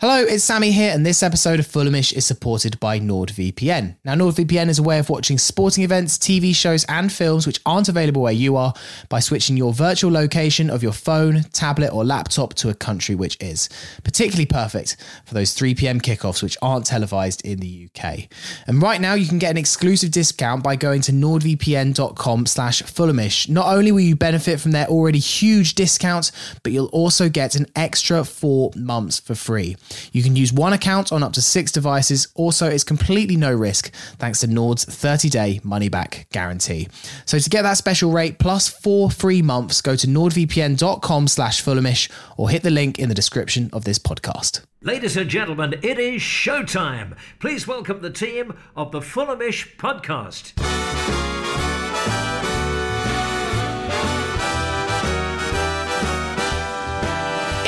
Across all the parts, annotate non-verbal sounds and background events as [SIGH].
Hello, it's Sammy here, and this episode of Fulhamish is supported by NordVPN. Now, NordVPN is a way of watching sporting events, TV shows, and films which aren't available where you are by switching your virtual location of your phone, tablet, or laptop to a country which is. Particularly perfect for those 3 pm kickoffs which aren't televised in the UK. And right now, you can get an exclusive discount by going to nordvpn.com slash Fulhamish. Not only will you benefit from their already huge discounts, but you'll also get an extra four months for free. You can use one account on up to six devices. Also, it's completely no risk thanks to Nord's 30 day money back guarantee. So to get that special rate plus four free months, go to nordvpn.com slash Fulhamish or hit the link in the description of this podcast. Ladies and gentlemen, it is showtime. Please welcome the team of the Fulhamish podcast.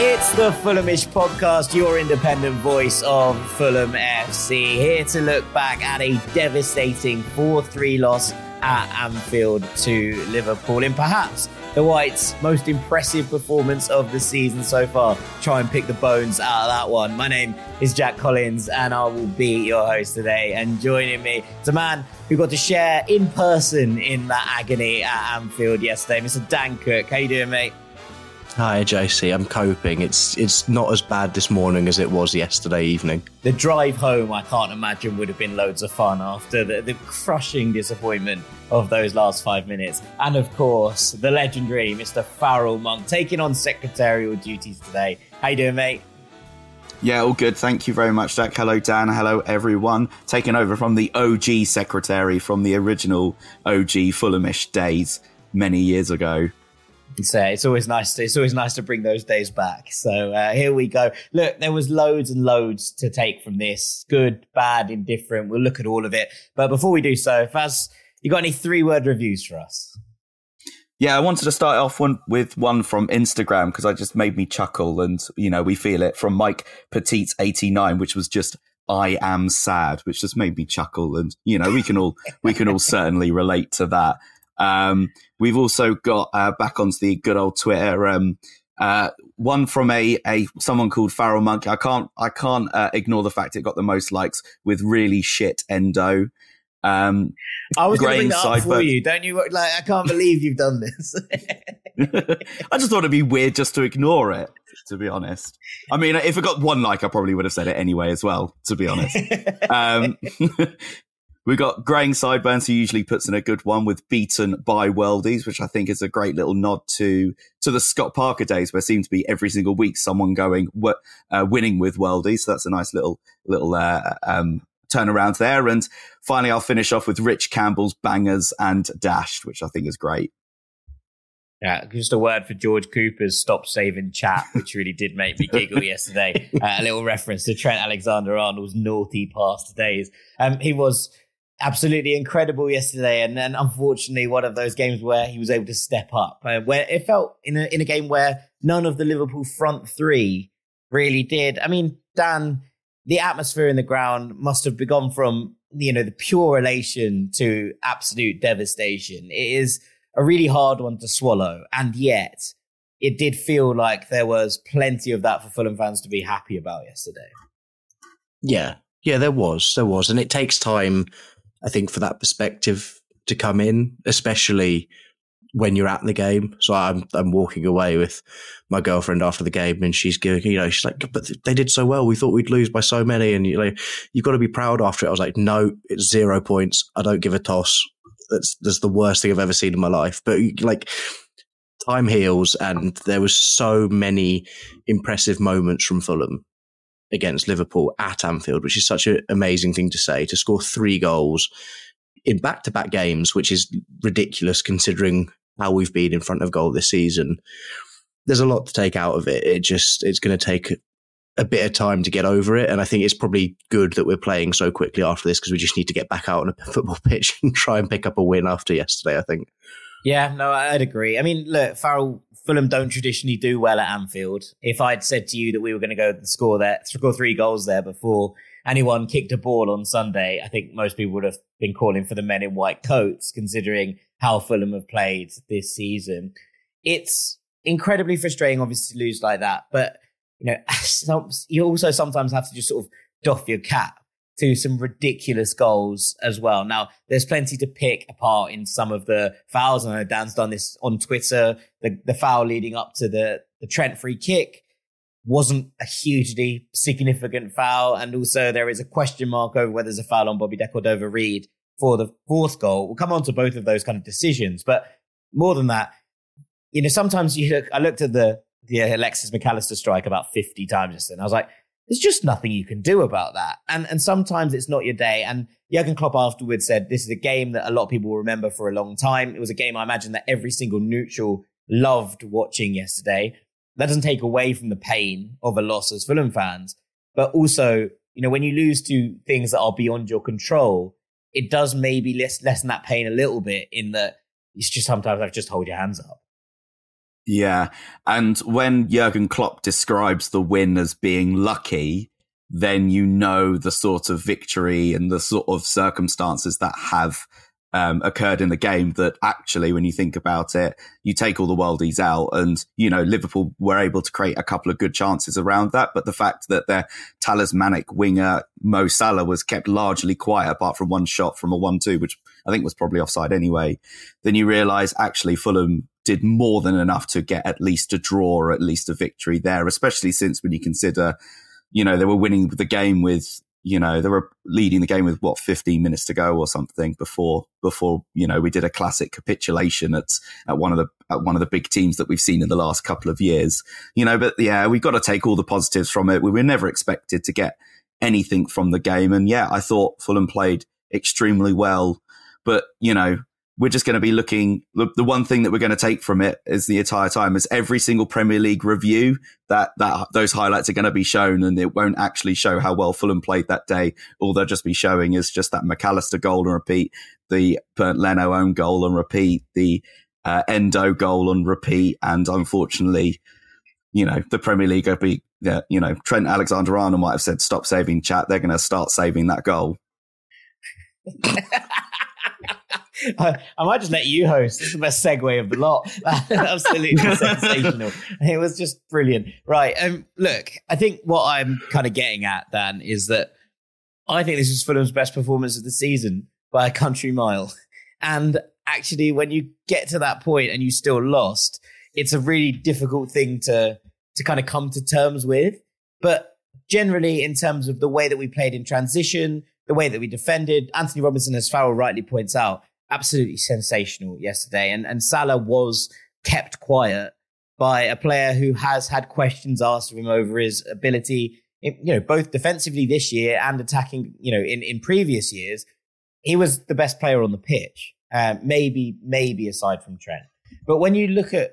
It's the Fulhamish podcast, your independent voice of Fulham FC. Here to look back at a devastating 4 3 loss at Anfield to Liverpool in perhaps the Whites' most impressive performance of the season so far. Try and pick the bones out of that one. My name is Jack Collins, and I will be your host today. And joining me is a man who got to share in person in that agony at Anfield yesterday, Mr. Dan Cooke. How you doing, mate? Hi, JC. I'm coping. It's it's not as bad this morning as it was yesterday evening. The drive home, I can't imagine, would have been loads of fun after the, the crushing disappointment of those last five minutes. And of course, the legendary Mr. Farrell Monk taking on secretarial duties today. How you doing, mate? Yeah, all good. Thank you very much, Jack. Hello, Dan. Hello, everyone. Taking over from the OG secretary from the original OG Fulhamish days many years ago it's, uh, it's always nice to, it's always nice to bring those days back. So uh, here we go. Look, there was loads and loads to take from this. Good, bad, indifferent. We'll look at all of it. But before we do so, Faz, you got any three word reviews for us? Yeah, I wanted to start off one with one from Instagram because I just made me chuckle and you know we feel it from Mike Petite eighty nine, which was just I am sad, which just made me chuckle and you know we can all we can all certainly relate to that. Um, we've also got uh, back onto the good old Twitter. Um, uh, one from a, a someone called Farrell Monkey. I can't I can't uh, ignore the fact it got the most likes with really shit endo. Um, I was going to bring that up for you. Don't you? Like, I can't believe you've done this. [LAUGHS] I just thought it'd be weird just to ignore it. To be honest, I mean, if it got one like, I probably would have said it anyway as well. To be honest, [LAUGHS] um, [LAUGHS] we got graying sideburns who usually puts in a good one with beaten by worldies, which I think is a great little nod to to the Scott Parker days, where it seemed to be every single week someone going uh, winning with worldies. So that's a nice little little uh, um, turnaround there. And finally, I'll finish off with Rich Campbell's bangers and dashed, which I think is great. Yeah, just a word for George Cooper's stop saving chat, which really did make me giggle yesterday. [LAUGHS] Uh, a little reference to Trent Alexander Arnold's naughty past days. Um, he was absolutely incredible yesterday, and then unfortunately one of those games where he was able to step up, uh, where it felt in a in a game where none of the Liverpool front three really did. I mean, Dan, the atmosphere in the ground must have begun from you know the pure elation to absolute devastation. It is a really hard one to swallow, and yet it did feel like there was plenty of that for Fulham fans to be happy about yesterday. Yeah, yeah, there was, there was, and it takes time I think for that perspective to come in, especially when you're at the game. So I'm I'm walking away with my girlfriend after the game, and she's giving, you know, she's like, "But they did so well. We thought we'd lose by so many, and you know, you've got to be proud after it." I was like, "No, it's zero points. I don't give a toss. That's that's the worst thing I've ever seen in my life." But like. Time heals, and there was so many impressive moments from Fulham against Liverpool at Anfield, which is such an amazing thing to say. To score three goals in back to back games, which is ridiculous considering how we've been in front of goal this season. There's a lot to take out of it. It just it's going to take a bit of time to get over it, and I think it's probably good that we're playing so quickly after this because we just need to get back out on a [LAUGHS] football pitch and try and pick up a win after yesterday. I think. Yeah, no, I'd agree. I mean, look, Farrell, Fulham don't traditionally do well at Anfield. If I'd said to you that we were going to go score there, score three goals there before anyone kicked a ball on Sunday, I think most people would have been calling for the men in white coats, considering how Fulham have played this season. It's incredibly frustrating, obviously, to lose like that. But, you know, [LAUGHS] you also sometimes have to just sort of doff your cap to some ridiculous goals as well. Now, there's plenty to pick apart in some of the fouls. I know Dan's done this on Twitter. The, the foul leading up to the, the Trent free kick wasn't a hugely significant foul. And also there is a question mark over whether there's a foul on Bobby De Cordova-Reid for the fourth goal. We'll come on to both of those kind of decisions. But more than that, you know, sometimes you look, I looked at the, the Alexis Mac Allister strike about 50 times just then. I was like, there's just nothing you can do about that. And, and sometimes it's not your day. And Jurgen Klopp afterwards said, this is a game that a lot of people will remember for a long time. It was a game I imagine that every single neutral loved watching yesterday. That doesn't take away from the pain of a loss as Fulham fans, but also, you know, when you lose to things that are beyond your control, it does maybe less, lessen that pain a little bit in that it's just sometimes I've just hold your hands up. Yeah. And when Jurgen Klopp describes the win as being lucky, then you know the sort of victory and the sort of circumstances that have um, occurred in the game that actually, when you think about it, you take all the worldies out and, you know, Liverpool were able to create a couple of good chances around that. But the fact that their talismanic winger, Mo Salah, was kept largely quiet apart from one shot from a 1-2, which I think was probably offside anyway, then you realize actually Fulham did more than enough to get at least a draw or at least a victory there, especially since when you consider, you know, they were winning the game with you know, they were leading the game with what 15 minutes to go or something before, before, you know, we did a classic capitulation at, at one of the, at one of the big teams that we've seen in the last couple of years, you know, but yeah, we've got to take all the positives from it. We were never expected to get anything from the game. And yeah, I thought Fulham played extremely well, but you know, we're just going to be looking. The, one thing that we're going to take from it is the entire time is every single Premier League review that that those highlights are going to be shown, and it won't actually show how well Fulham played that day. All they'll just be showing is just that Mac Allister goal and repeat, the Leno own goal and repeat, the uh, Endo goal and repeat, and unfortunately, you know, the Premier League will be, you know, Trent Alexander-Arnold might have said, "Stop saving chat." They're going to start saving that goal. [LAUGHS] I, I, might just let you host. This is the best segue of the lot. [LAUGHS] Absolutely [LAUGHS] sensational. It was just brilliant. Right. Um, look, I think what I'm kind of getting at, Dan, is that I think this is Fulham's best performance of the season by a country mile. And actually, when you get to that point and you still lost, it's a really difficult thing to to kind of come to terms with. But generally, in terms of the way that we played in transition, the way that we defended, Anthony Robinson, as Farrell rightly points out, absolutely sensational yesterday. And, and Salah was kept quiet by a player who has had questions asked of him over his ability, you know, both defensively this year and attacking, you know, in, in previous years. He was the best player on the pitch, uh, maybe, maybe aside from Trent. But when you look at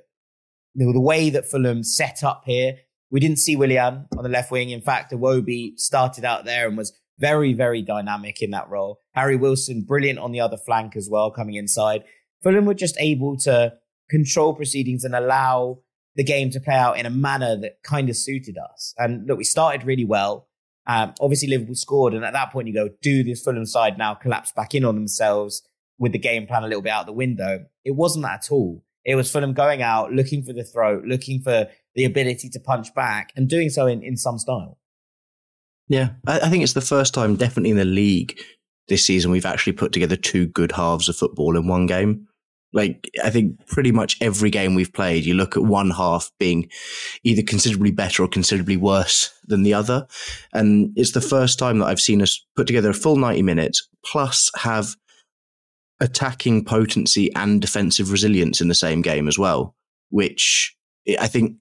the, the way that Fulham set up here, we didn't see Willian on the left wing. In fact, Iwobi started out there and was very, very dynamic in that role. Harry Wilson, brilliant on the other flank as well, coming inside. Fulham were just able to control proceedings and allow the game to play out in a manner that kind of suited us. And look, we started really well. Um, obviously, Liverpool scored, and at that point, you go, do this Fulham side now collapse back in on themselves with the game plan a little bit out the window? It wasn't that at all. It was Fulham going out, looking for the throat, looking for the ability to punch back, and doing so in, in some style. Yeah, I, I think it's the first time, definitely in the league this season, we've actually put together two good halves of football in one game. Like, I think pretty much every game we've played, you look at one half being either considerably better or considerably worse than the other. And it's the first time that I've seen us put together a full 90 minutes plus have attacking potency and defensive resilience in the same game as well, which I think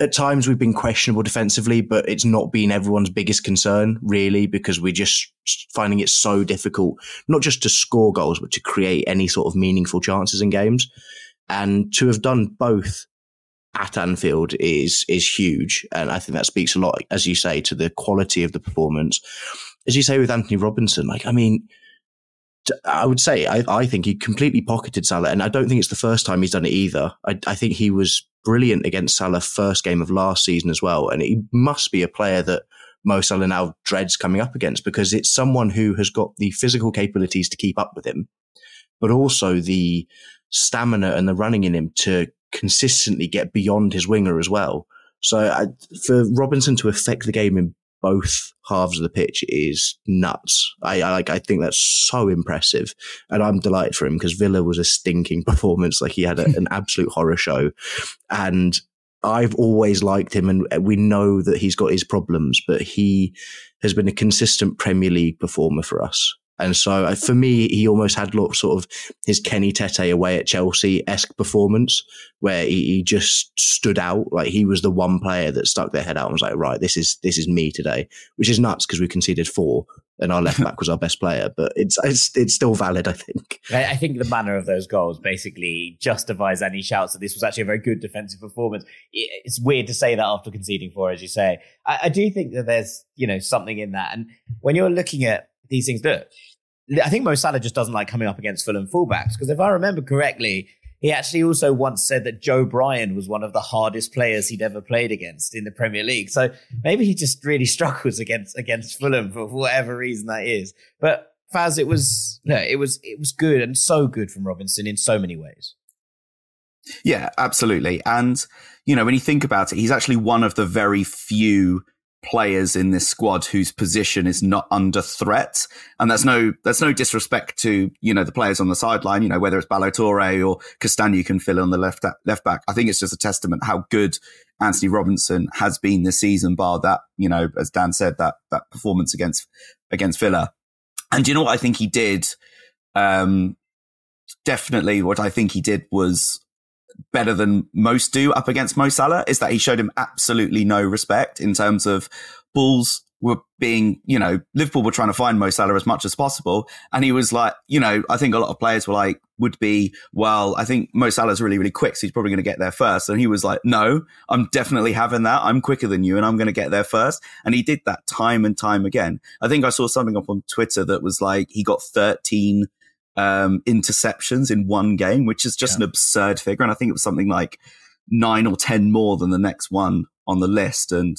at times we've been questionable defensively, but it's not been everyone's biggest concern really because we're just finding it so difficult, not just to score goals, but to create any sort of meaningful chances in games. And to have done both at Anfield is, is huge. And I think that speaks a lot, as you say, to the quality of the performance. As you say with Anthony Robinson, like, I mean, I would say I, I, think he completely pocketed Salah, and I don't think it's the first time he's done it either. I, I, think he was brilliant against Salah first game of last season as well, and he must be a player that Mo Salah now dreads coming up against because it's someone who has got the physical capabilities to keep up with him, but also the stamina and the running in him to consistently get beyond his winger as well. So I, for Robinson to affect the game in both halves of the pitch is nuts. I, I like. I think that's so impressive, and I'm delighted for him because Villa was a stinking [LAUGHS] performance. Like he had a, an absolute horror show, and I've always liked him, and uh, we know that he's got his problems, but he has been a consistent Premier League performer for us. And so uh, for me, he almost had sort of his Kenny Tete away at Chelsea esque performance where he, he, just stood out. Like he was the one player that stuck their head out and was like, right, this is, this is me today, which is nuts because we conceded four and our left back was our best player, but it's, it's, it's still valid, I think. I think the manner of those goals basically justifies any shouts that this was actually a very good defensive performance. It's weird to say that after conceding four, as you say. I, I do think that there's, you know, something in that. And when you're looking at these things, look, I think Mo Salah just doesn't like coming up against Fulham fullbacks because if I remember correctly, he actually also once said that Joe Bryan was one of the hardest players he'd ever played against in the Premier League. So maybe he just really [LAUGHS] struggles against against Fulham for whatever reason that is. But Faz, it was no, it was it was good and so good from Robinson in so many ways. Yeah, absolutely. And you know, when you think about it, he's actually one of the very few players in this squad whose position is not under threat. And that's no, that's no disrespect to, you know, the players on the sideline, you know, whether it's Ballo-Touré or Castagne can fill on the left, left back. I think it's just a testament how good Anthony Robinson has been this season, bar that, you know, as Dan said, that, that performance against, against Villa. And you know what I think he did? Um, definitely what I think he did was better than most do up against Mo Salah is that he showed him absolutely no respect in terms of balls were being, you know, Liverpool were trying to find Mo Salah as much as possible. And he was like, you know, I think a lot of players were like, would be, well, I think Mo Salah's really, really quick. So he's probably going to get there first. And he was like, no, I'm definitely having that. I'm quicker than you and I'm going to get there first. And he did that time and time again. I think I saw something up on Twitter that was like, he got 13 um, interceptions in one game, which is just yeah. an absurd figure. And I think it was something like nine or 10 more than the next one on the list. And,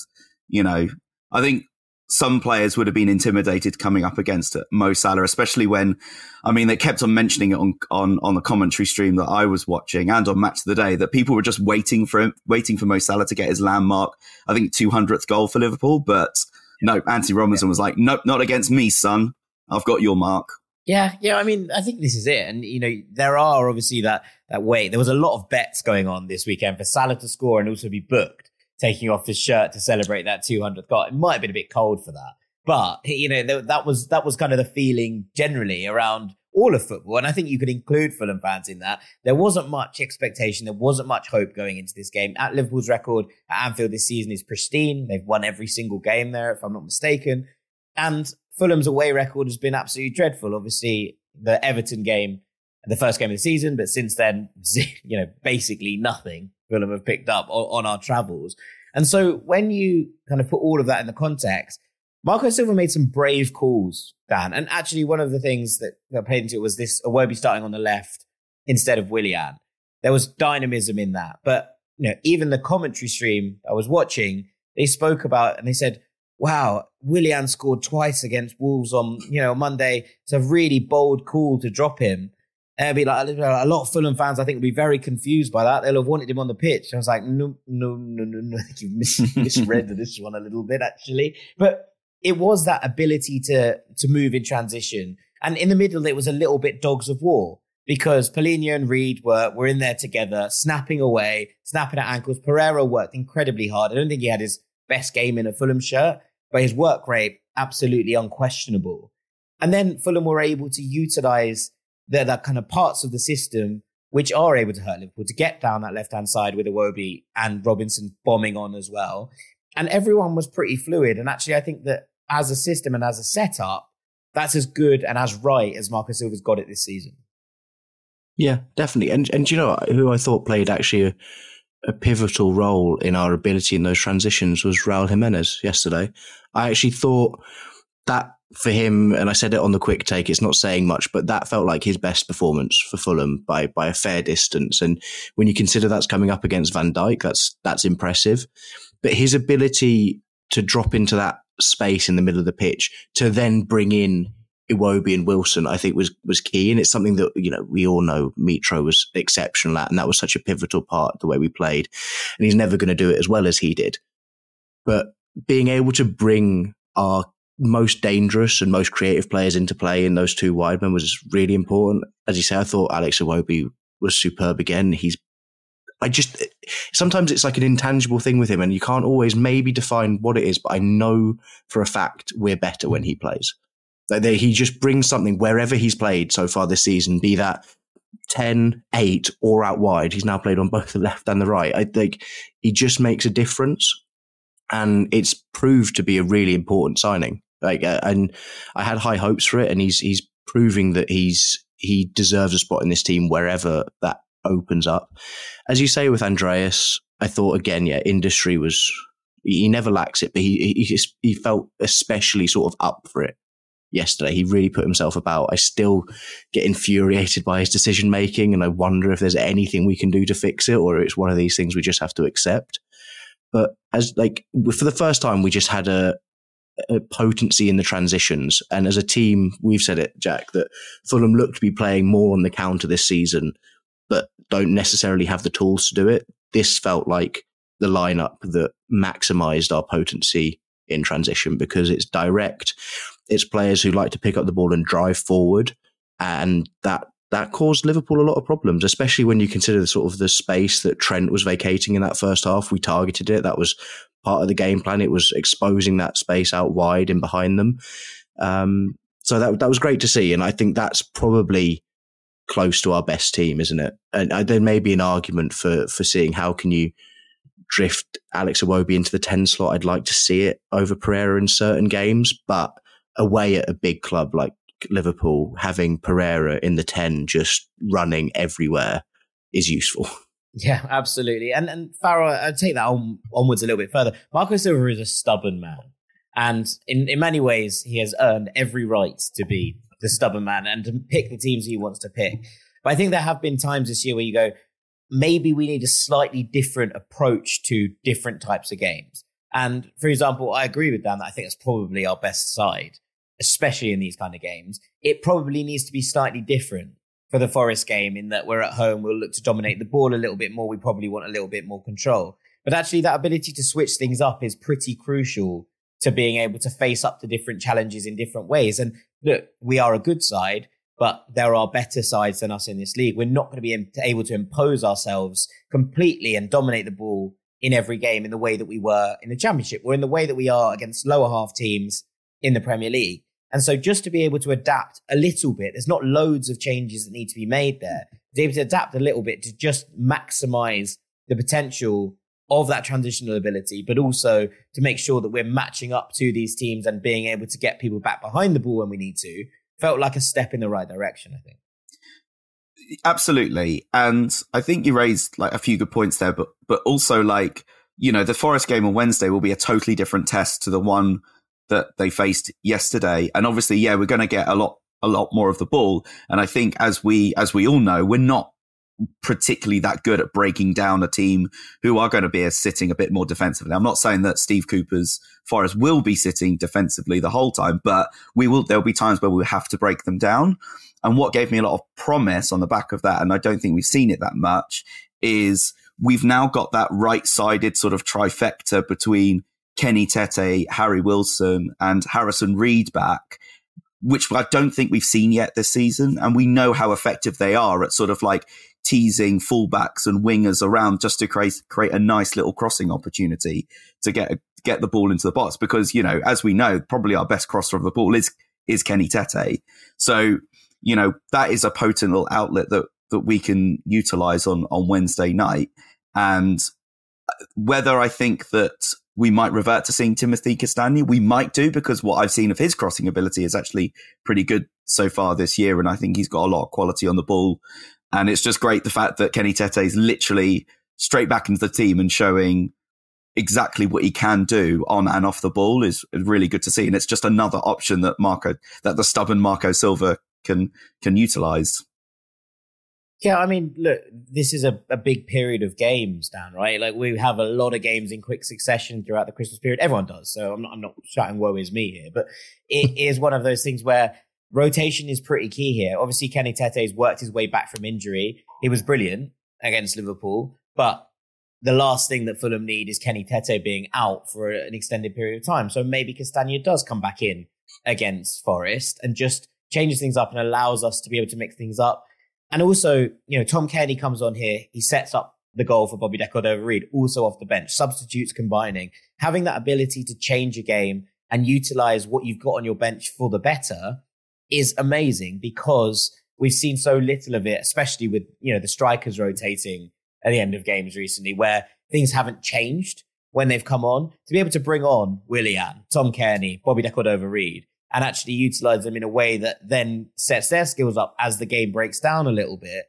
you know, I think some players would have been intimidated coming up against Mo Salah, especially when, I mean, they kept on mentioning it on, on, on the commentary stream that I was watching and on Match of the Day that people were just waiting for him, waiting for Mo Salah to get his landmark, I think 200th goal for Liverpool. But no, Anthony Robinson yeah. was like, nope, not against me, son. I've got your mark. Yeah, yeah. I mean, I think this is it, and you know, there are obviously that that way. There was a lot of bets going on this weekend for Salah to score and also be booked, taking off his shirt to celebrate that 200th goal. It might have been a bit cold for that, but you know, that was that was kind of the feeling generally around all of football, and I think you could include Fulham fans in that. There wasn't much expectation, there wasn't much hope going into this game. At Liverpool's record at Anfield this season is pristine. They've won every single game there, if I'm not mistaken. And Fulham's away record has been absolutely dreadful. Obviously, the Everton game, the first game of the season, but since then, [LAUGHS] you know, basically nothing Fulham have picked up on, our travels. And so when you kind of put all of that in the context, Marco Silva made some brave calls, Dan. And actually, one of the things that, that played into it was this oh, Iwobi starting on the left instead of Willian. There was dynamism in that. But, you know, even the commentary stream I was watching, they spoke about and they said, wow, Willian scored twice against Wolves on, you know, Monday. It's a really bold call to drop him. And be like a lot of Fulham fans, I think, will be very confused by that. They'll have wanted him on the pitch. I was like, no, no, no, no, no. [LAUGHS] You've mis- [LAUGHS] misread this one a little bit, actually. But it was that ability to to move in transition. And in the middle, it was a little bit dogs of war. because Palhinha and Reed were were in there together, snapping away, snapping at ankles. Pereira worked incredibly hard. I don't think he had his best game in a Fulham shirt, but his work rate absolutely unquestionable. And then Fulham were able to utilize the, the kind of parts of the system which are able to hurt Liverpool to get down that left hand side with Iwobi and Robinson bombing on as well. And everyone was pretty fluid. And actually, I think that as a system and as a setup, that's as good and as right as Marco Silva's got it this season. Yeah, definitely. And and you know who I thought played actually a, a pivotal role in our ability in those transitions was Raul Jimenez yesterday. I actually thought that for him, and I said it on the quick take, it's not saying much, but that felt like his best performance for Fulham by by a fair distance. And when you consider that's coming up against Van Dijk, that's that's impressive. But his ability to drop into that space in the middle of the pitch to then bring in Iwobi and Wilson, I think was was key, and it's something that you know we all know Mitro was exceptional at, and that was such a pivotal part the way we played. And he's never going to do it as well as he did, but being able to bring our most dangerous and most creative players into play in those two wide men was really important. As you say, I thought Alex Iwobi was superb again. He's I just sometimes it's like an intangible thing with him, and you can't always maybe define what it is. But I know for a fact we're better when he plays. Like they, he just brings something wherever he's played so far this season, be that 10, 8, or out wide. He's now played on both the left and the right. I think he just makes a difference. And it's proved to be a really important signing. Like, uh, and I had high hopes for it, and he's he's proving that he's he deserves a spot in this team wherever that opens up. As you say with Andreas, I thought again, yeah, industry was he never lacks it, but he he he felt especially sort of up for it yesterday. He really put himself about. I still get infuriated by his decision making, and I wonder if there's anything we can do to fix it, or it's one of these things we just have to accept. But as like for the first time, we just had a, a potency in the transitions, and as a team, we've said it, Jack, that Fulham look to be playing more on the counter this season, but don't necessarily have the tools to do it. This felt like the lineup that maximized our potency in transition because it's direct it's players who like to pick up the ball and drive forward, and that that caused Liverpool a lot of problems, especially when you consider the sort of the space that Trent was vacating in that first half. We targeted it. That was part of the game plan. It was exposing that space out wide and behind them. Um, so that that was great to see, and I think that's probably close to our best team, isn't it? And uh, there may be an argument for for seeing how can you drift Alex Iwobi into the ten slot. I'd like to see it over Pereira in certain games, but away at a big club like Liverpool, having Pereira in the 10 just running everywhere is useful. [LAUGHS] Yeah, absolutely. And and Farrell, I'd take that on, onwards a little bit further. Marco Silva is a stubborn man. And in, in many ways, he has earned every right to be the stubborn man and to pick the teams he wants to pick. But I think there have been times this year where you go, maybe we need a slightly different approach to different types of games. And for example, I agree with Dan that I think it's probably our best side especially in these kind of games, it probably needs to be slightly different for the Forest game in that we're at home, we'll look to dominate the ball a little bit more. We probably want a little bit more control. But actually, that ability to switch things up is pretty crucial to being able to face up to different challenges in different ways. And look, we are a good side, but there are better sides than us in this league. We're not going to be able to impose ourselves completely and dominate the ball in every game in the way that we were in the championship or in the way that we are against lower half teams in the Premier League. And so just to be able to adapt a little bit, there's not loads of changes that need to be made there. To be able to adapt a little bit to just maximize the potential of that transitional ability, but also to make sure that we're matching up to these teams and being able to get people back behind the ball when we need to felt like a step in the right direction, I think. Absolutely. And I think you raised like a few good points there, but but also like, you know, the Forest game on Wednesday will be a totally different test to the one that they faced yesterday. And obviously, yeah, we're going to get a lot, a lot more of the ball. And I think as we, as we all know, we're not particularly that good at breaking down a team who are going to be sitting a bit more defensively. I'm not saying that Steve Cooper's Forest will be sitting defensively the whole time, but we will, there'll be times where we have to break them down. And what gave me a lot of promise on the back of that, and I don't think we've seen it that much, is we've now got that right sided sort of trifecta between Kenny Tete, Harry Wilson, and Harrison Reed back, which I don't think we've seen yet this season. And we know how effective they are at sort of like teasing fullbacks and wingers around just to create, create a nice little crossing opportunity to get, get the ball into the box. Because, you know, as we know, probably our best crosser of the ball is, is Kenny Tete. So, you know, that is a potent little outlet that, that we can utilize on, on Wednesday night. And uh, whether I think that we might revert to seeing Timothy Castagne. We might do because what I've seen of his crossing ability is actually pretty good so far this year. And I think he's got a lot of quality on the ball. And it's just great the fact that Kenny Tete is literally straight back into the team and showing exactly what he can do on and off the ball is really good to see. And it's just another option that Marco, that the stubborn Marco Silva can, can utilize. Yeah, I mean, look, this is a, a big period of games, Dan, right? Like we have a lot of games in quick succession throughout the Christmas period. Everyone does. So I'm not, I'm not shouting woe is me here, but it [LAUGHS] is one of those things where rotation is pretty key here. Obviously, Kenny Tete's worked his way back from injury. He was brilliant against Liverpool, but the last thing that Fulham need is Kenny Tete being out for an extended period of time. So maybe Castagne does come back in against Forest and just changes things up and allows us to be able to mix things up and also, you know, Tom Cairney comes on here. He sets up the goal for Bobby De Cordova-Reid, also off the bench, substitutes combining, having that ability to change a game and utilize what you've got on your bench for the better is amazing because we've seen so little of it, especially with, you know, the strikers rotating at the end of games recently where things haven't changed when they've come on. To be able to bring on Willian, Tom Cairney, Bobby De Cordova-Reid, and actually utilize them in a way that then sets their skills up as the game breaks down a little bit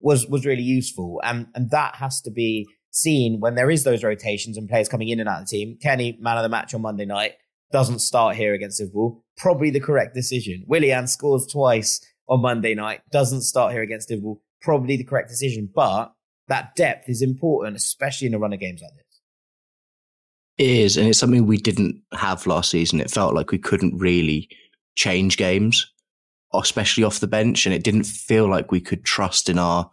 was was really useful. And and that has to be seen when there is those rotations and players coming in and out of the team. Kenny, man of the match on Monday night, doesn't start here against Liverpool. Probably the correct decision. Willian scores twice on Monday night, doesn't start here against Liverpool. Probably the correct decision. But that depth is important, especially in a run of games like this. Is, and it's something we didn't have last season. It felt like we couldn't really change games, especially off the bench, and it didn't feel like we could trust in our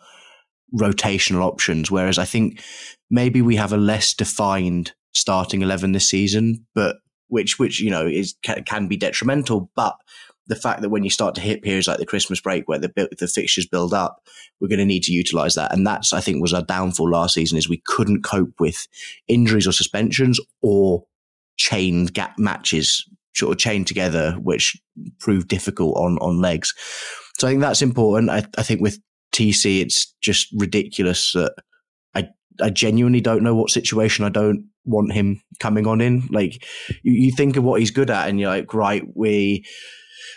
rotational options. Whereas I think maybe we have a less defined starting eleven this season, but which which you know is can, can be detrimental. But the fact that when you start to hit periods like the Christmas break where the the fixtures build up, we're going to need to utilize that, and that's I think was our downfall last season is we couldn't cope with injuries or suspensions or chained gap matches sort of chained together, which proved difficult on on legs. So I think that's important. I, I think with TC, it's just ridiculous that I I genuinely don't know what situation I don't want him coming on in. Like you, you think of what he's good at, and you're like, right, we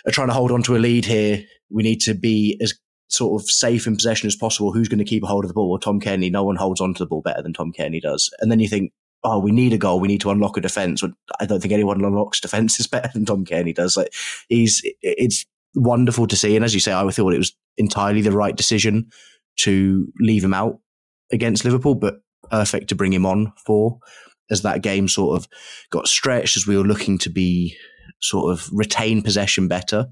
are trying to hold on to a lead here. We need to be as sort of safe in possession as possible. Who's going to keep a hold of the ball? Well, Tom Cairney. No one holds on to the ball better than Tom Cairney does. And then you think, oh, we need a goal. We need to unlock a defense. I don't think anyone unlocks defenses [LAUGHS] better than Tom Cairney does. Like he's, it's wonderful to see. And as you say, I thought it was entirely the right decision to leave him out against Liverpool, but perfect to bring him on for as that game sort of got stretched as we were looking to be sort of retain possession better.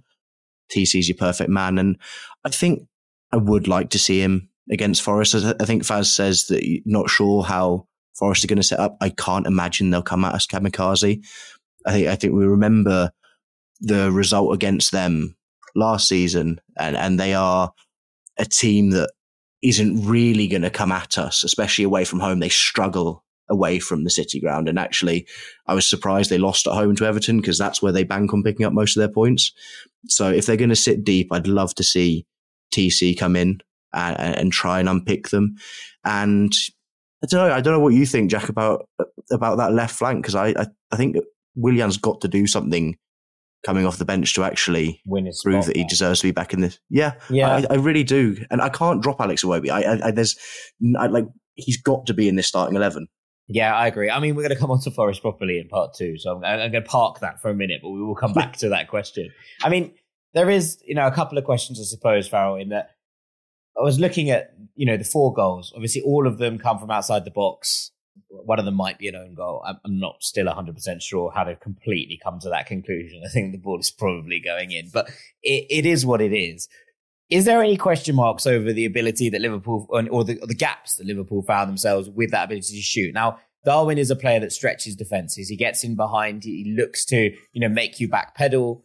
TC's your perfect man. And I think I would like to see him against Forest. I think Faz says that you're not sure how Forest are going to set up. I can't imagine they'll come at us kamikaze. I think I think we remember the result against them last season, and and they are a team that isn't really going to come at us, especially away from home. They struggle away from the City ground, and actually, I was surprised they lost at home to Everton because that's where they bank on picking up most of their points. So if they're going to sit deep, I'd love to see TC come in and, and try and unpick them. And I don't know. I don't know what you think, Jack, about about that left flank because I, I, I think Willian's got to do something coming off the bench to actually prove that he deserves to be back in this. Yeah, yeah, I, I really do, and I can't drop Alex Iwobi. I, I, I there's I, like he's got to be in this starting eleven. Yeah, I agree. I mean, we're going to come on to Forest properly in part two, so I'm, I'm going to park that for a minute, but we will come back to that question. I mean, there is, you know, a couple of questions, I suppose, Farrell, in that I was looking at, you know, the four goals. Obviously, all of them come from outside the box. One of them might be an own goal. I'm, I'm not still 100% sure how to completely come to that conclusion. I think the ball is probably going in, but it, it is what it is. Is there any question marks over the ability that Liverpool, or the, or the gaps that Liverpool found themselves with that ability to shoot? Now, Darwin is a player that stretches defenses. He gets in behind. He looks to, you know, make you backpedal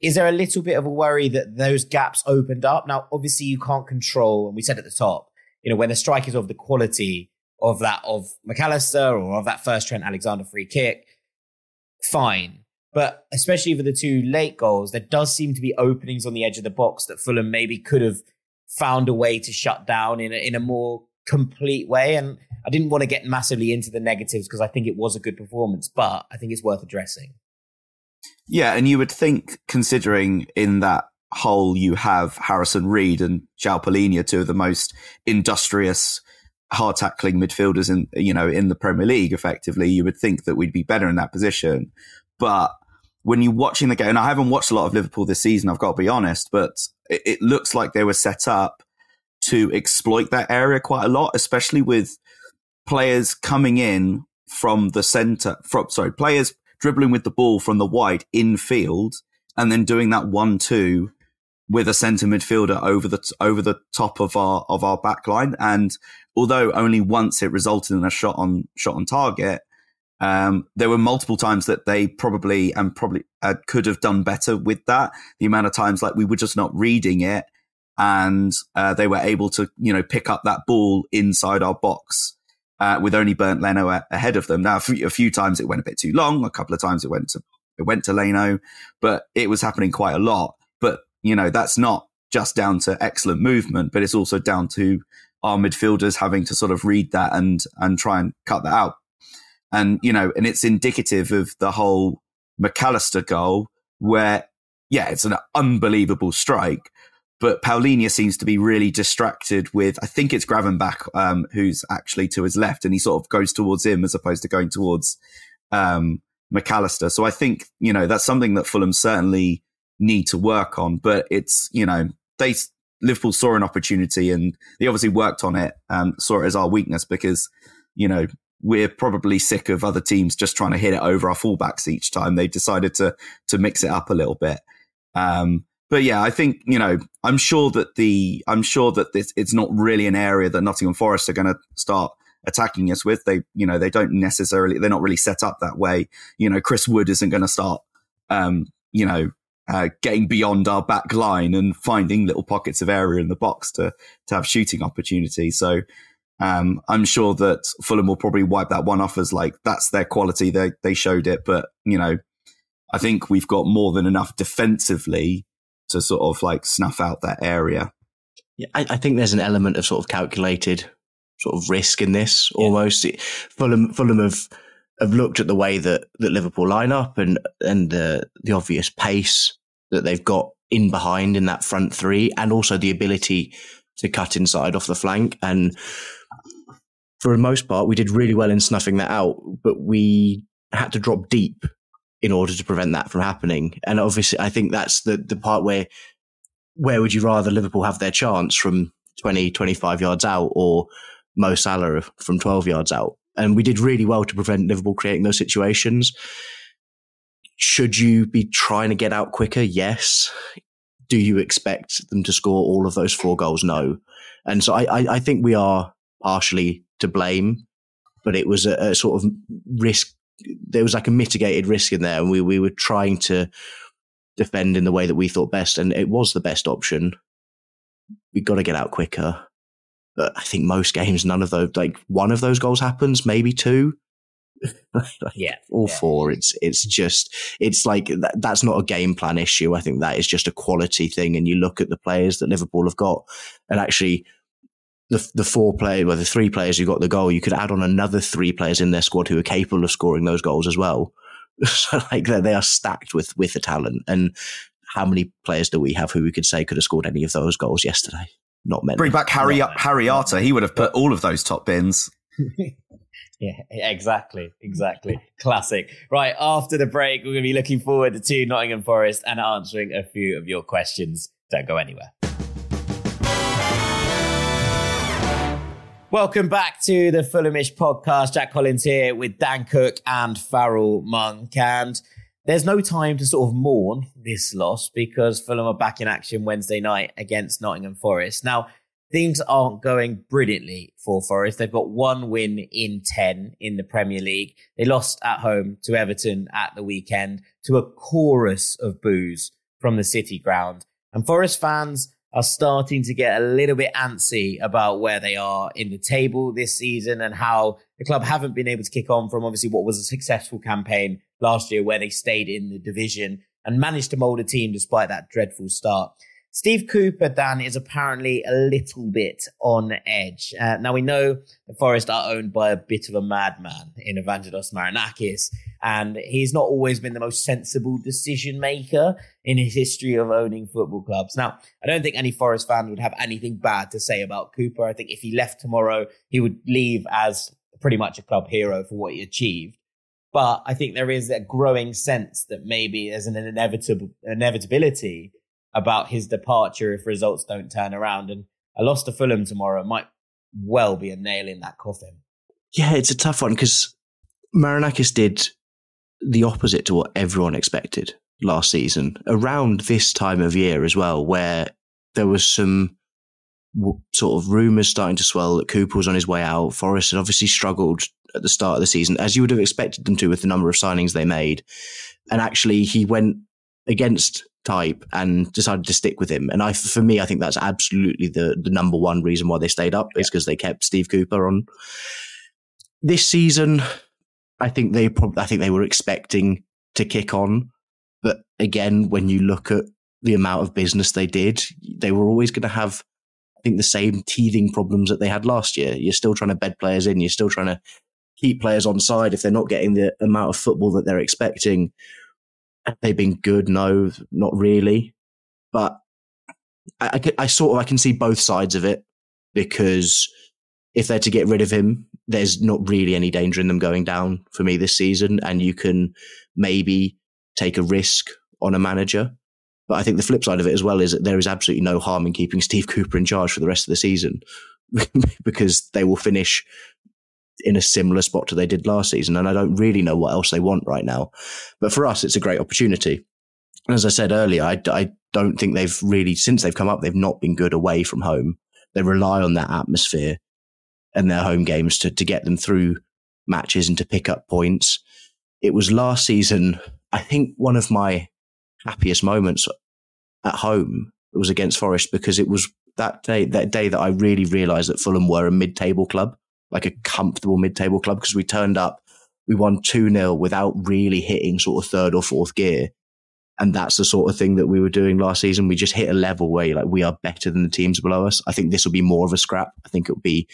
is there a little bit of a worry that those gaps opened up? Now, obviously, you can't control, and we said at the top, you know, when the strike is of the quality of that of Mac Allister or of that first Trent Alexander free kick, fine. But especially for the two late goals, there does seem to be openings on the edge of the box that Fulham maybe could have found a way to shut down in a, in a more complete way. And I didn't want to get massively into the negatives because I think it was a good performance, but I think it's worth addressing. Yeah, and you would think, considering in that hole you have Harrison Reed and João Palhinha, two of the most industrious, hard tackling midfielders in you know in the Premier League. Effectively, you would think that we'd be better in that position, but when you're watching the game, and I haven't watched a lot of Liverpool this season, I've got to be honest, but it, it looks like they were set up to exploit that area quite a lot, especially with players coming in from the center, from, sorry, players dribbling with the ball from the wide infield and then doing that one two with a centre midfielder over the over the top of our of our back line. And although only once it resulted in a shot on shot on target, um, there were multiple times that they probably and probably uh, could have done better with that. The amount of times like we were just not reading it, and uh, they were able to you know pick up that ball inside our box. Uh, with only Bernd Leno a- ahead of them. Now, a few, a few times it went a bit too long. A couple of times it went to it went to Leno, but it was happening quite a lot. But you know that's not just down to excellent movement, but it's also down to our midfielders having to sort of read that and and try and cut that out. And, you know, and it's indicative of the whole Mac Allister goal where, yeah, it's an unbelievable strike, but Palhinha seems to be really distracted with, I think it's Gravenberch, um, who's actually to his left and he sort of goes towards him as opposed to going towards, um, Mac Allister. So I think, you know, that's something that Fulham certainly need to work on, but it's, you know, they, Liverpool saw an opportunity and they obviously worked on it, um, saw it as our weakness because, you know, we're probably sick of other teams just trying to hit it over our fullbacks each time. They decided to to mix it up a little bit. Um, but yeah, I think you know, I'm sure that the I'm sure that this it's not really an area that Nottingham Forest are going to start attacking us with. They you know they don't necessarily they're not really set up that way. You know, Chris Wood isn't going to start um, you know uh, getting beyond our back line and finding little pockets of area in the box to to have shooting opportunities. So um, I'm sure that Fulham will probably wipe that one off as like that's their quality. They they showed it, but you know, I think we've got more than enough defensively to sort of like snuff out that area. Yeah, I, I think there's an element of sort of calculated sort of risk in this almost. Yeah. Fulham Fulham have have looked at the way that that Liverpool line up and and the the obvious pace that they've got in behind in that front three, and also the ability to cut inside off the flank and for the most part, we did really well in snuffing that out, but we had to drop deep in order to prevent that from happening. And obviously, I think that's the, the part where, where would you rather Liverpool have their chance from 20, 25 yards out or Mo Salah from 12 yards out? And we did really well to prevent Liverpool creating those situations. Should you be trying to get out quicker? Yes. Do you expect them to score all of those four goals? No. And so I, I, I think we are partially to blame, but it was a, a, sort of risk. There was like a mitigated risk in there, and we we were trying to defend in the way that we thought best, and it was the best option. We got to get out quicker. But I think most games, none of those, like one of those goals happens, maybe two. [LAUGHS] like yeah, all yeah. four. It's it's just it's like that, that's not a game plan issue. I think that is just a quality thing. And you look at the players that Liverpool have got, and actually the the four players, well, the three players who got the goal, you could add on another three players in their squad who are capable of scoring those goals as well. [LAUGHS] so like they are stacked with with the talent. And how many players do we have who we could say could have scored any of those goals yesterday? Not many. Bring back Harry Harry Arter. He would have put all of those top bins. [LAUGHS] Yeah, exactly, exactly. Classic. Right, after the break, we're going to be looking forward to Nottingham Forest and answering a few of your questions. Don't go anywhere. Welcome back to the Fulhamish podcast. Jack Collins here with Dan Cooke and Farrell Monk. And there's no time to sort of mourn this loss because Fulham are back in action Wednesday night against Nottingham Forest. Now, things aren't going brilliantly for Forest. They've got one win in 10 in the Premier League. They lost at home to Everton at the weekend to a chorus of boos from the City ground. And Forest fans are starting to get a little bit antsy about where they are in the table this season and how the club haven't been able to kick on from obviously what was a successful campaign last year where they stayed in the division and managed to mold a team despite that dreadful start. Steve Cooper, Dan, is apparently a little bit on edge. Uh, now we know the Forest are owned by a bit of a madman in Evangelos Marinakis, and he's not always been the most sensible decision maker in his history of owning football clubs. Now, I don't think any Forest fan would have anything bad to say about Cooper. I think if he left tomorrow, he would leave as pretty much a club hero for what he achieved. But I think there is a growing sense that maybe there's an inevitable inevitability about his departure if results don't turn around. And a loss to Fulham tomorrow might well be a nail in that coffin. Yeah, it's a tough one because Marinakis did the opposite to what everyone expected last season around this time of year as well, where there was some sort of rumours starting to swell that Cooper was on his way out. Forest had obviously struggled at the start of the season, as you would have expected them to with the number of signings they made. And actually, he went against type and decided to stick with him. And I, for me, I think that's absolutely the the number one reason why they stayed up is because they kept Steve Cooper on. This season, I think they probably, I think they were expecting to kick on, but again, when you look at the amount of business they did, they were always going to have, I think, the same teething problems that they had last year. You're still trying to bed players in. You're still trying to keep players on side if they're not getting the amount of football that they're expecting have they been good? No, not really. But I, I, I sort of I can see both sides of it because if they're to get rid of him, there's not really any danger in them going down for me this season, and you can maybe take a risk on a manager. But I think the flip side of it as well is that there is absolutely no harm in keeping Steve Cooper in charge for the rest of the season [LAUGHS] because they will finish in a similar spot to they did last season. And I don't really know what else they want right now. But for us, it's a great opportunity. As I said earlier, I, I don't think they've really, since they've come up, they've not been good away from home. They rely on that atmosphere and their home games to, to get them through matches and to pick up points. It was last season, I think one of my happiest moments at home was against Forest because it was that day, that day that I really realized that Fulham were a mid-table club like a comfortable mid-table club because we turned up, we won 2-0 without really hitting sort of third or fourth gear. And that's the sort of thing that we were doing last season. We just hit a level where like we are better than the teams below us. I think this will be more of a scrap. I think it'll be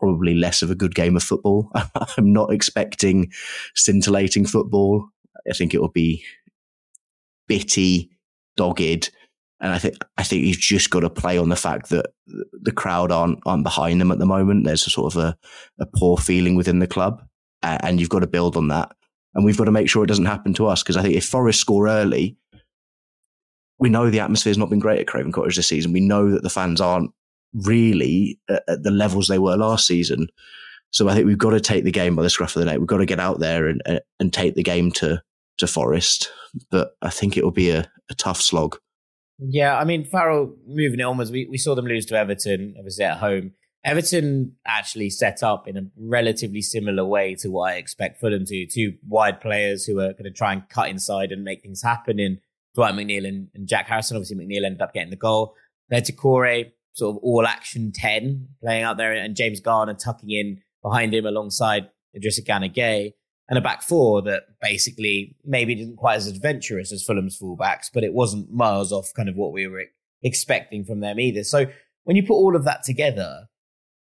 probably less of a good game of football. [LAUGHS] I'm not expecting scintillating football. I think it will be bitty, dogged, and I think I think you've just got to play on the fact that the crowd aren't aren't behind them at the moment. There's a sort of a, a poor feeling within the club, and you've got to build on that. And we've got to make sure it doesn't happen to us because I think if Forest score early, we know the atmosphere's not been great at Craven Cottage this season. We know that the fans aren't really at, at the levels they were last season. So I think we've got to take the game by the scruff of the neck. We've got to get out there and and take the game to to Forest. But I think it will be a, a tough slog. Yeah, I mean, Farrell moving it onwards, we, we saw them lose to Everton, obviously at home. Everton actually set up in a relatively similar way to what I expect Fulham to. Two wide players who are going to try and cut inside and make things happen in Dwight McNeil and, and Jack Harrison. Obviously, McNeil ended up getting the goal. Corey, sort of all action 10 playing out there, and James Garner tucking in behind him alongside Idrissa Gana Gueye and a back four that basically maybe didn't quite as adventurous as Fulham's fullbacks, but it wasn't miles off kind of what we were expecting from them either. So when you put all of that together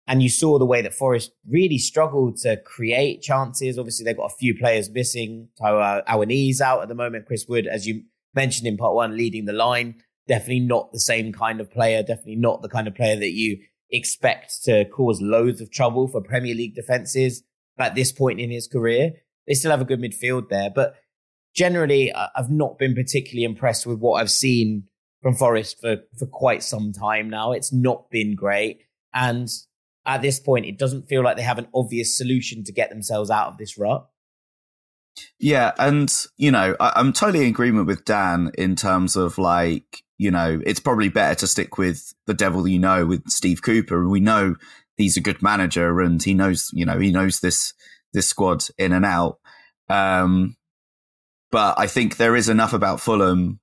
and you saw the way that Forest really struggled to create chances, obviously they've got a few players missing. Taiwo Awoniyi's out at the moment. Chris Wood, as you mentioned in part one, leading the line. Definitely not the same kind of player. Definitely not the kind of player that you expect to cause loads of trouble for Premier League defenses at this point in his career. They still have a good midfield there, but generally, I've not been particularly impressed with what I've seen from Forest for, for quite some time now. It's not been great. And at this point, it doesn't feel like they have an obvious solution to get themselves out of this rut. Yeah, and you know, I, am totally in agreement with Dan in terms of like, you know, it's probably better to stick with the devil you know with Steve Cooper. We know he's a good manager and he knows, you know, he knows this this squad in and out. Um, but I think there is enough about Fulham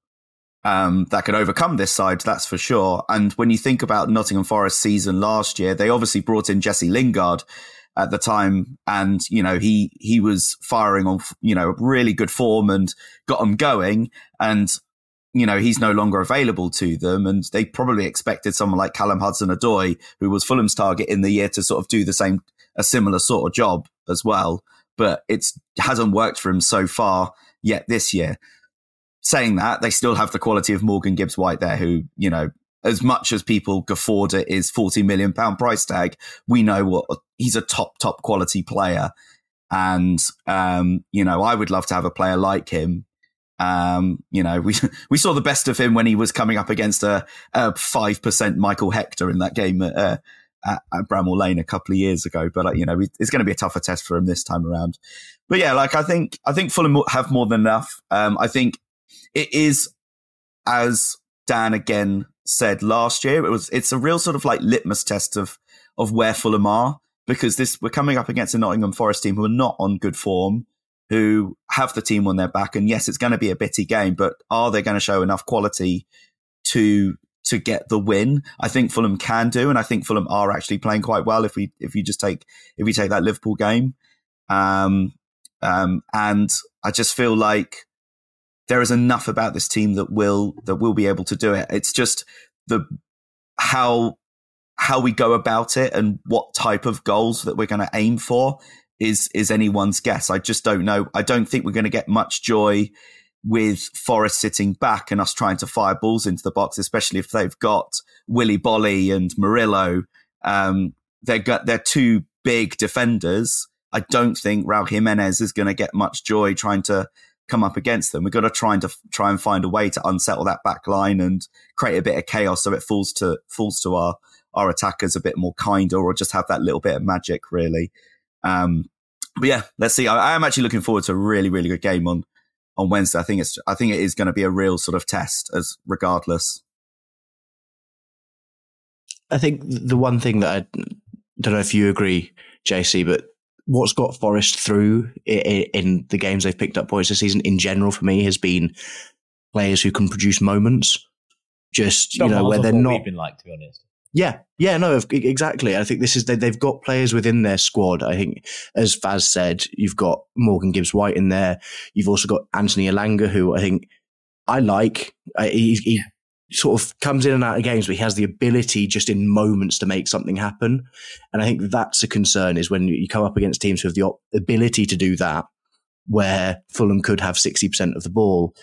um, that could overcome this side, that's for sure. And when you think about Nottingham Forest season last year, they obviously brought in Jesse Lingard at the time, and you know he he was firing on you know really good form and got them going, and you know he's no longer available to them, and they probably expected someone like Callum Hudson-Odoi, who was Fulham's target in the year, to sort of do the same a similar sort of job as well, but it hasn't worked for him so far yet this year saying that, they still have the quality of Morgan Gibbs White there, who, you know, as much as people guffawed at his 40 million pound price tag, we know what he's a top, top quality player. And, um, you know, I would love to have a player like him. Um, you know, [LAUGHS] we, we saw the best of him when he was coming up against a, a 5% Michael Hector in that game at, uh, at, at Bramall Lane a couple of years ago. But, uh, you know, it's going to be a tougher test for him this time around. But yeah, like I think, I think Fulham have more than enough. Um, I think it is, as Dan again said last year, it was it's a real sort of like litmus test of of where Fulham are because this we're coming up against a Nottingham Forest team who are not on good form, who have the team on their back, and yes, it's going to be a bitty game, but are they going to show enough quality to to get the win? I think Fulham can do, and I think Fulham are actually playing quite well. If we if you just take if we take that Liverpool game, um, um, and I just feel like there is enough about this team that will that will be able to do it. It's just the how how we go about it and what type of goals that we're going to aim for is is anyone's guess. I just don't know. I don't think we're going to get much joy with Forest sitting back and us trying to fire balls into the box, especially if they've got Willy Boly and Murillo. Um, they're got they're two big defenders. I don't think Raul Jimenez is going to get much joy trying to come up against them. We've got to try and try and find a way to unsettle that back line and create a bit of chaos so it falls to falls to our our attackers a bit more kinder or just have that little bit of magic really. Um, but yeah, let's see. I, I am actually looking forward to a really really good game on on Wednesday. I think it's I think it is going to be a real sort of test as regardless. I think the one thing that I don't know if you agree, JC, but what's got Forest through in, in the games they've picked up points this season in general for me has been players who can produce moments. Just you know where they're not. Been like to be honest. Yeah, yeah, no, exactly. I think this is they, they've got players within their squad. I think, as Faz said, you've got Morgan Gibbs White in there. You've also got Anthony Elanga, who I think I like. He, he sort of comes in and out of games, but he has the ability just in moments to make something happen. And I think that's a concern is when you come up against teams who have the ability to do that, where Fulham could have 60% of the ball,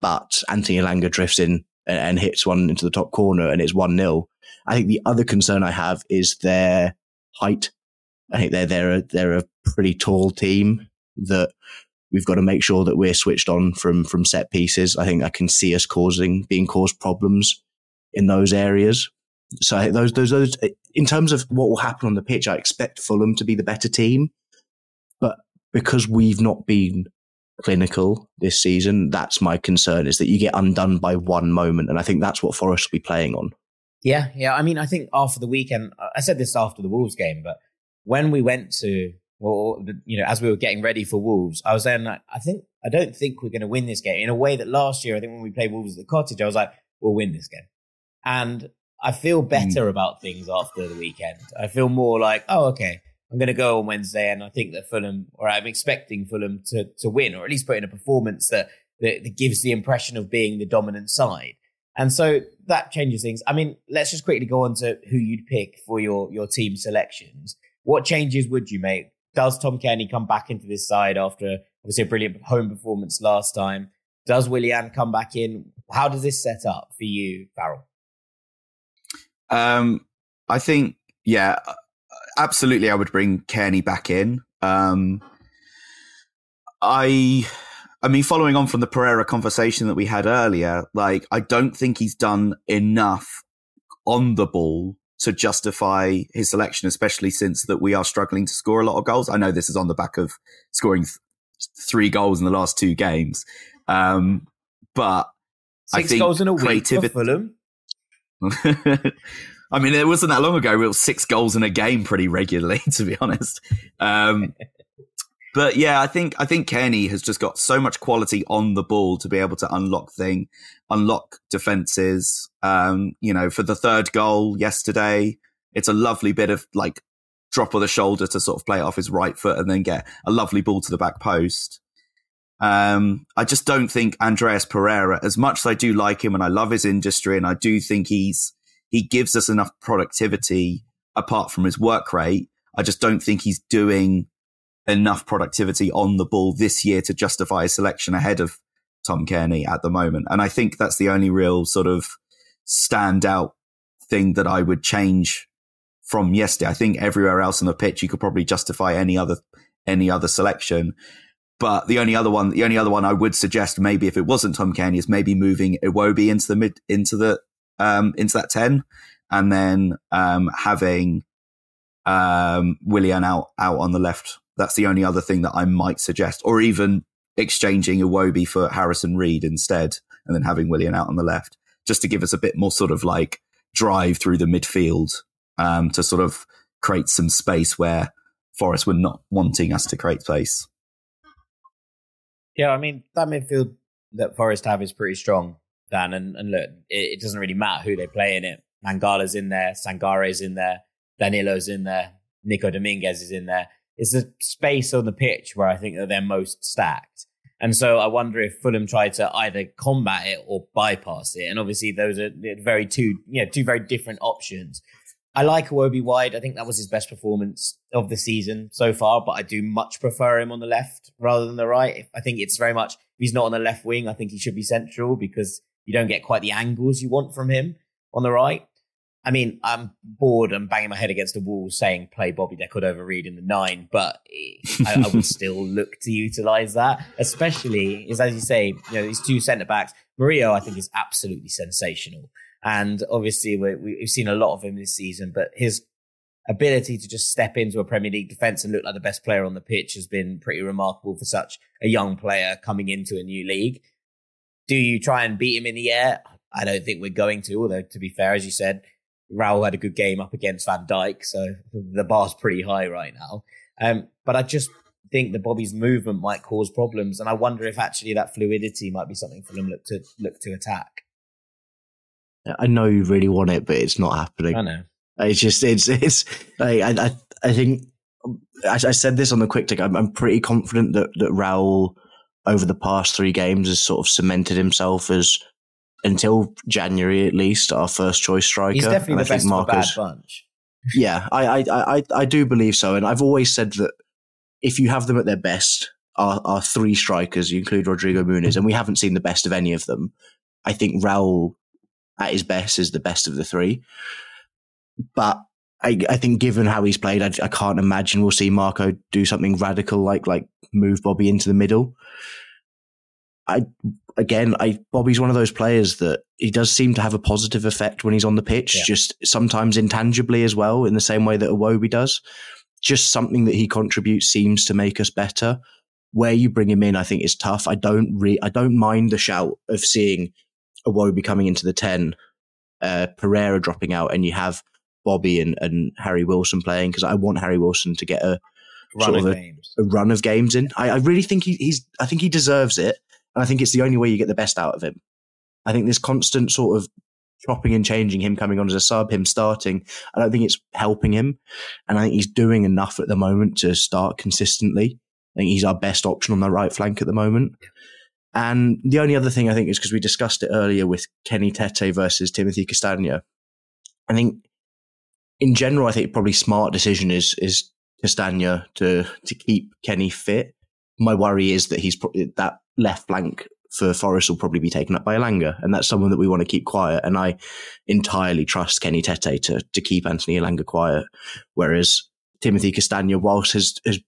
but Anthony Elanga drifts in and, and hits one into the top corner and it's 1 0. I think the other concern I have is their height. I think they're, they're, a, they're a pretty tall team that we've got to make sure that we're switched on from from set pieces. I think I can see us causing being caused problems in those areas. So those those those eh, in terms of what will happen on the pitch, I expect Fulham to be the better team, but because we've not been clinical this season, that's my concern is that you get undone by one moment, and I think that's what Forest will be playing on. Yeah, yeah. I mean, I think after the weekend, I said this after the Wolves game, but when we went to well, you know, as we were getting ready for Wolves, I was saying like, I think I don't think we're going to win this game in a way that last year I think when we played Wolves at the Cottage, I was like, we'll win this game, and I feel hmm. better mm. about things after the weekend. I feel more like, oh, okay, I'm going to go on Wednesday, and I think that Fulham, or I'm expecting Fulham to to win, or at least put in a performance that that, that gives the impression of being the dominant side. And so that changes things. I mean, let's just quickly go on to who you'd pick for your your team selections. What changes would you make? does Tom Cairney come back into this side after obviously a brilliant home performance last time? Does Willian come back in? How does this set up for you, Farrell? Um, I think, yeah, absolutely. I would bring Cairney back in. Um, I, I mean, following on from the Pereira conversation that we had earlier, like I don't think he's done enough on the ball to justify his selection, especially since that we are struggling to score a lot of goals. I know this is on the back of scoring th- three goals in the last two games, um, but six I think goals in a creativity- week for Fulham. [LAUGHS] I mean, it wasn't that long ago. We were six goals in a game pretty regularly, [LAUGHS] to be honest. Um, But yeah, I think I think Kenny has just got so much quality on the ball to be able to unlock thing, unlock defenses. Um, you know, for the third goal yesterday, it's a lovely bit of like drop of the shoulder to sort of play it off his right foot and then get a lovely ball to the back post. Um, I just don't think Andreas Pereira, as much as I do like him and I love his industry and I do think he's, he gives us enough productivity apart from his work rate. I just don't think he's doing enough productivity on the ball this year to justify a selection ahead of Tom Cairney at the moment. And I think that's the only real sort of standout thing that I would change from yesterday. I think everywhere else on the pitch, you could probably justify any other, any other selection. But the only other one, the only other one I would suggest, maybe if it wasn't Tom Cairney, is maybe moving Iwobi into the mid, into the, um, into that 10 and then, um, having, um, Willian out, out on the left. That's the only other thing that I might suggest, or even exchanging Iwobi for Harrison Reed instead, and then having Willian out on the left, just to give us a bit more sort of like drive through the midfield, um, to sort of create some space where Forest were not wanting us to create space. Yeah, I mean that midfield that Forest have is pretty strong, Dan. And, and look, it, it, doesn't really matter who they play in it. Mangala's in there, Sangare's in there, Danilo's in there, Nico Dominguez is in there. It's the space on the pitch where I think that they're most stacked. And so I wonder if Fulham tried to either combat it or bypass it. And obviously those are very two, you know, two very different options. I like Iwobi wide. I think that was his best performance of the season so far, but I do much prefer him on the left rather than the right. I think it's very much, if he's not on the left wing, I think he should be central because you don't get quite the angles you want from him on the right. I mean, I'm bored and banging my head against the wall saying play Bobby De Cordova-Reid in the nine, but I, I would still [LAUGHS] look to utilize that, especially is as you say, you know, these two centre backs. Murillo, I think, is absolutely sensational. And obviously, we have seen a lot of him this season, but his ability to just step into a Premier League defence and look like the best player on the pitch has been pretty remarkable for such a young player coming into a new league. Do you try and beat him in the air? I don't think we're going to, although to be fair, as you said, Raul had a good game up against Van Dijk, so the bar's pretty high right now. Um, but I just think that Bobby's movement might cause problems, and I wonder if actually that fluidity might be something for them look to look to attack. I know you really want it, but it's not happening. I know. It's just it's it's like I I, I think I, I said this on the quick take. I'm, I'm pretty confident that that Raul over the past three games has sort of cemented himself as until January at least our first choice striker. He's definitely and the I best Marcos, of a bad bunch. yeah, I, I I I do believe so, and I've always said that if you have them at their best, our, our three strikers, you include Rodrigo Muniz, and we haven't seen the best of any of them. I think Raul at his best is the best of the three. But I, I think given how he's played, I, I, can't imagine we'll see Marco do something radical like like move Bobby into the middle. I again, I Bobby's one of those players that he does seem to have a positive effect when he's on the pitch, yeah. just sometimes intangibly as well, in the same way that Iwobi does. Just something that he contributes seems to make us better. Where you bring him in, I think is tough. I don't re- I don't mind the shout of seeing Iwobi coming into the 10, uh, Pereira dropping out, and you have Bobby and, and Harry Wilson playing because I want Harry Wilson to get a run sort of, of a, a, run of games in. I, I really think he, he's, I think he deserves it. And I think it's the only way you get the best out of him. I think this constant sort of chopping and changing, him coming on as a sub, him starting, I don't think it's helping him. And I think he's doing enough at the moment to start consistently. I think he's our best option on the right flank at the moment. And the only other thing I think is because we discussed it earlier with Kenny Tete versus Timothy Castagne. I think in general, I think probably smart decision is is Castagne to to keep Kenny fit. My worry is that he's probably that left flank for Forest will probably be taken up by Elanga, and that's someone that we want to keep quiet. And I entirely trust Kenny Tete to to keep Anthony Elanga quiet. Whereas Timothy Castagne, whilst has has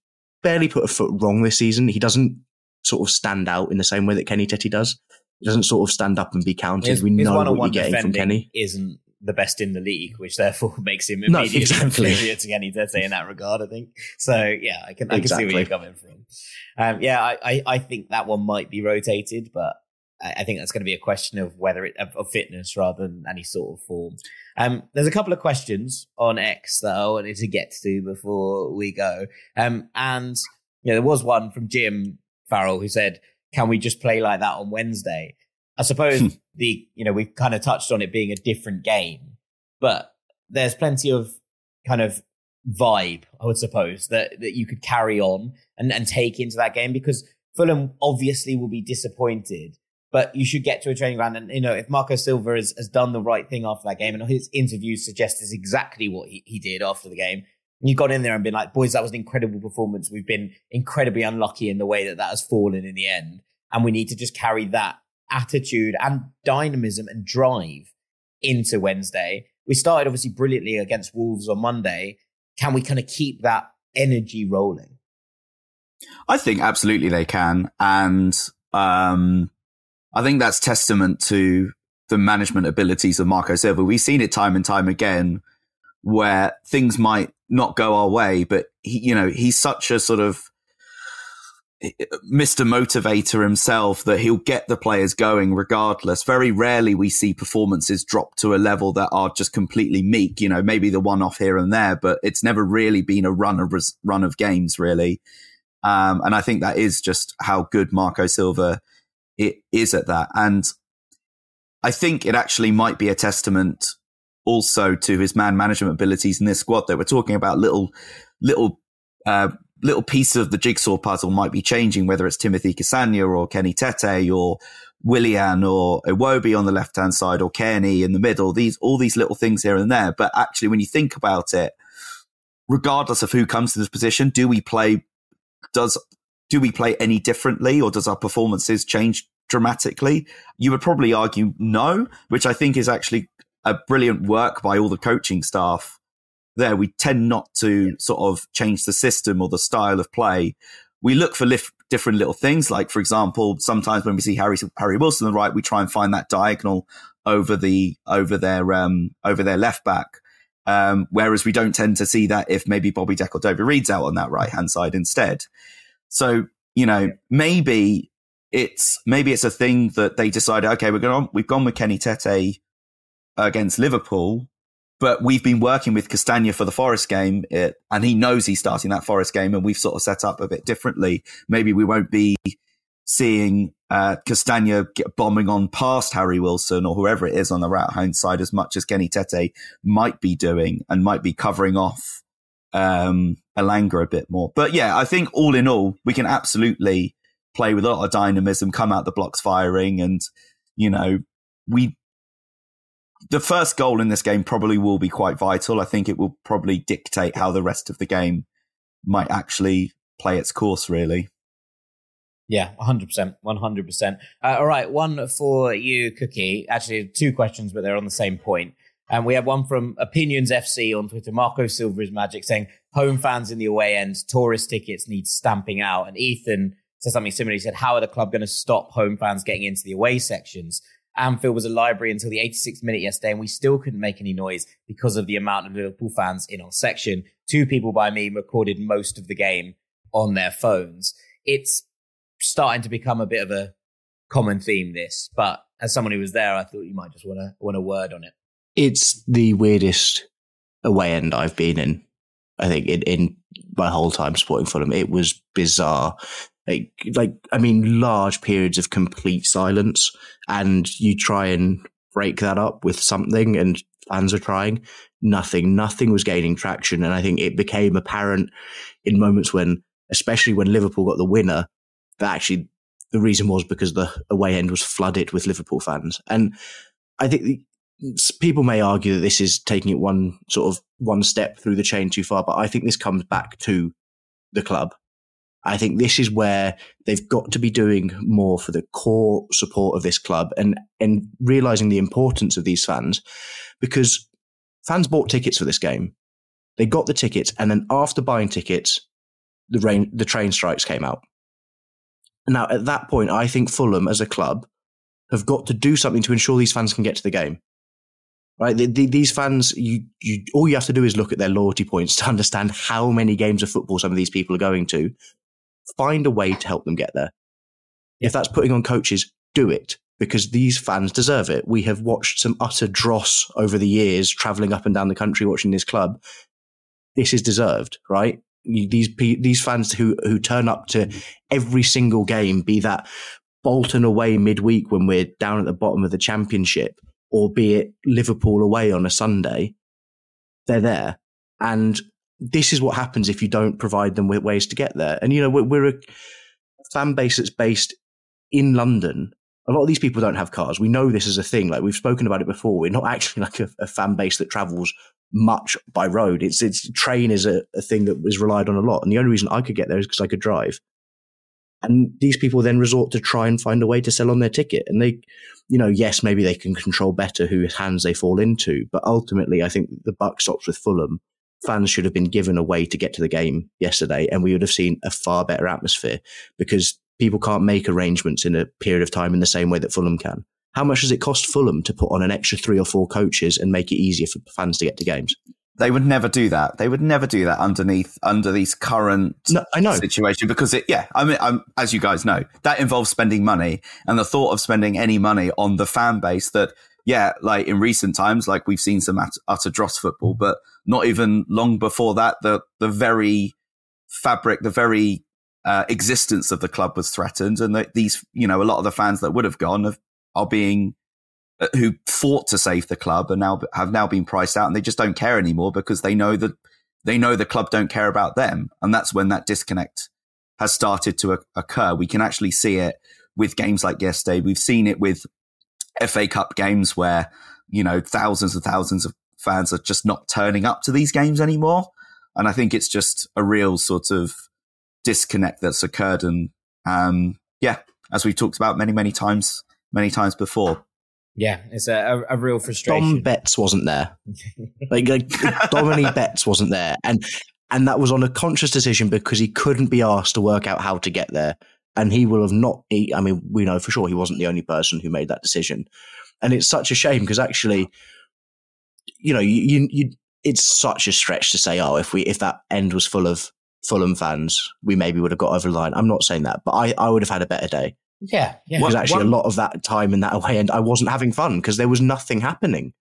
barely put a foot wrong this season, he doesn't sort of stand out in the same way that Kenny Tete does. He doesn't sort of stand up and be counted. His, we know what you're getting from Kenny. Isn't the best in the league, which therefore [LAUGHS] makes him immediately no, exactly. inferior to Kenny Tete in that regard. I think so. Yeah, I can I exactly. can see where you're coming from. Um, yeah, I, I, I think that one might be rotated, but I, think that's going to be a question of whether it of, of fitness rather than any sort of form. Um, there's a couple of questions on X that I wanted to get to before we go. Um, and you know, there was one from Jim Farrell who said, "Can we just play like that on Wednesday?" I suppose Hmm. the you know we've kind of touched on it being a different game, but there's plenty of kind of vibe, I would suppose, that that you could carry on and and take into that game because Fulham obviously will be disappointed. But you should get to a training ground, and you know if Marco Silva has, has done the right thing after that game, and his interviews suggest is exactly what he, he did after the game. You got in there and been like, boys, that was an incredible performance. We've been incredibly unlucky in the way that that has fallen in the end, and we need to just carry that attitude and dynamism and drive into Wednesday. We started obviously brilliantly against Wolves on Monday. Can we kind of keep that energy rolling? I think absolutely they can. And um, I think that's testament to the management abilities of Marco Silva. We've seen it time and time again where things might not go our way, but he, you know, he's such a sort of Mr. Motivator himself that he'll get the players going regardless. Very rarely we see performances drop to a level that are just completely meek, you know, maybe the one off here and there, but it's never really been a run of run of games really. Um, and I think that is just how good Marco Silva it is at that. And I think it actually might be a testament also to his man management abilities in this squad that we're talking about little, little, uh, little pieces of the jigsaw puzzle might be changing, whether it's Timothy Castagne or Kenny Tete or Willian or Iwobi on the left hand side or Kenny in the middle. These, all these little things here and there. But actually, when you think about it, regardless of who comes to this position, do we play, does, do we play any differently or does our performances change dramatically? You would probably argue no, which I think is actually a brilliant work by all the coaching staff there. We tend not to sort of change the system or the style of play. We look for different little things. Like, for example, sometimes when we see Harry, Harry Wilson on the right, we try and find that diagonal over the, over their, um, over their left back. Um, whereas we don't tend to see that if maybe Bobby De Cordova-Reid's out on that right hand side instead. So, you know, maybe it's, maybe it's a thing that they decided, okay, we're going, we've gone with Kenny Tete against Liverpool, but we've been working with Castagne for the Forest game, it, and he knows he's starting that Forest game, and we've sort of set up a bit differently. Maybe we won't be seeing uh, Castagne bombing on past Harry Wilson or whoever it is on the right hand side as much as Kenny Tete might be doing and might be covering off um, Elanga a bit more. But yeah, I think all in all, we can absolutely play with a lot of dynamism, come out the blocks firing, and you know, we the first goal in this game probably will be quite vital. I think it will probably dictate how the rest of the game might actually play its course, really. Yeah, 100%. 100%. Uh, all right, one for you, Cookie. Actually, two questions, but they're on the same point. And we have one from Opinions FC on Twitter. Marco Silva is magic saying home fans in the away end, tourist tickets need stamping out. And Ethan said something similar. He said, How are the club going to stop home fans getting into the away sections? Anfield was a library until the 86th minute yesterday, and we still couldn't make any noise because of the amount of Liverpool fans in our section. Two people by me recorded most of the game on their phones. It's starting to become a bit of a common theme, this, but as someone who was there, I thought you might just want to want a word on it. It's the weirdest away end I've been in. I think in, in my whole time supporting Fulham, it was bizarre. Like, like I mean, large periods of complete silence, and you try and break that up with something, and fans are trying. Nothing, nothing was gaining traction, and I think it became apparent in moments when, especially when Liverpool got the winner, that actually the reason was because the away end was flooded with Liverpool fans, and I think the, people may argue that this is taking it one sort of one step through the chain too far, but I think this comes back to the club. I think this is where they've got to be doing more for the core support of this club and and realizing the importance of these fans because fans bought tickets for this game. They got the tickets and then after buying tickets, the rain the train strikes came out. Now at that point, I think Fulham as a club have got to do something to ensure these fans can get to the game right? The, the, these fans, you, you, all you have to do is look at their loyalty points [LAUGHS] to understand how many games of football some of these people are going to. Find a way to help them get there. If that's putting on coaches, do it because these fans deserve it. We have watched some utter dross over the years, traveling up and down the country watching this club. This is deserved, right? these these fans who who turn up to every single game, be that Bolton away midweek when we're down at the bottom of the championship, or be it Liverpool away on a Sunday, they're there. And this is what happens if you don't provide them with ways to get there. And you know, we're, we're a fan base that's based in London. A lot of these people don't have cars. We know this is a thing. Like we've spoken about it before. We're not [LAUGHS] actually like a, a fan base that travels much by road. It's it's train is a, a thing that was relied on a lot. And the only reason I could get there is because I could drive. And these people then resort to try and find a way to sell on their ticket. And they, you know, yes, maybe they can control better whose hands they fall into. But ultimately, I think the buck stops with Fulham. Fans should have been given a way to get to the game yesterday, and we would have seen a far better atmosphere because people can't make arrangements in a period of time in the same way that Fulham can. How much does it cost Fulham to put on an extra three or four coaches and make it easier for fans to get to games? They would never do that. They would never do that underneath under these current no, I know. situation because it. Yeah, I mean, I'm, as you guys know, that involves spending money, and the thought of spending any money on the fan base that, yeah, like in recent times, like we've seen some utter dross football, but not even long before that, the the very fabric, the very uh, existence of the club was threatened, and these, you know, a lot of the fans that would have gone have, are being uh, who fought to save the club and now have now been priced out, and they just don't care anymore because they know that they know the club don't care about them, and that's when that disconnect has started to occur. We can actually see it with games like yesterday. We've seen it with FA Cup games where you know thousands and thousands of fans are just not turning up to these games anymore, and I think it's just a real sort of disconnect that's occurred. And um, yeah, as we've talked about many, many times, many times before. Yeah, it's a, a, a real frustration. Dom Betts wasn't there. [LAUGHS] like, like Dominic [LAUGHS] Betts wasn't there, and and that was on a conscious decision because he couldn't be asked to work out how to get there, and he will have not. He, I mean, we know for sure he wasn't the only person who made that decision, and it's such a shame because actually, you know, you, you, you it's such a stretch to say, oh, if we if that end was full of Fulham fans, we maybe would have got over the line. I'm not saying that, but I, I would have had a better day. Yeah, yeah. Because actually, one, a lot of that time in that away end, I wasn't having fun because there was nothing happening.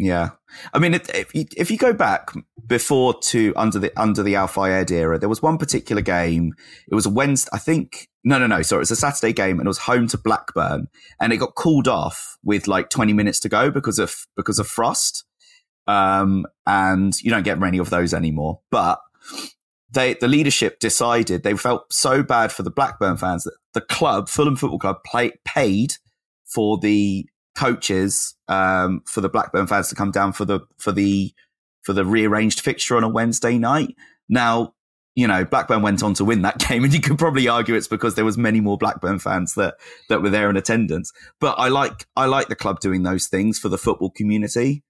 Yeah, I mean, if you, if you go back before to under the under the Al Fayed era, there was one particular game. It was a Wednesday, I think. No, no, no. Sorry, it was a Saturday game, and it was home to Blackburn, and it got called off with like 20 minutes to go because of because of frost. Um, and you don't get many of those anymore. But they the leadership decided they felt so bad for the Blackburn fans that the club, Fulham Football Club, play, paid for the coaches um, for the Blackburn fans to come down for the for the for the rearranged fixture on a Wednesday night. Now, you know, Blackburn went on to win that [LAUGHS] game, and you could probably argue it's because there was many more Blackburn fans that that were there in attendance. But I like I like the club doing those things for the football community.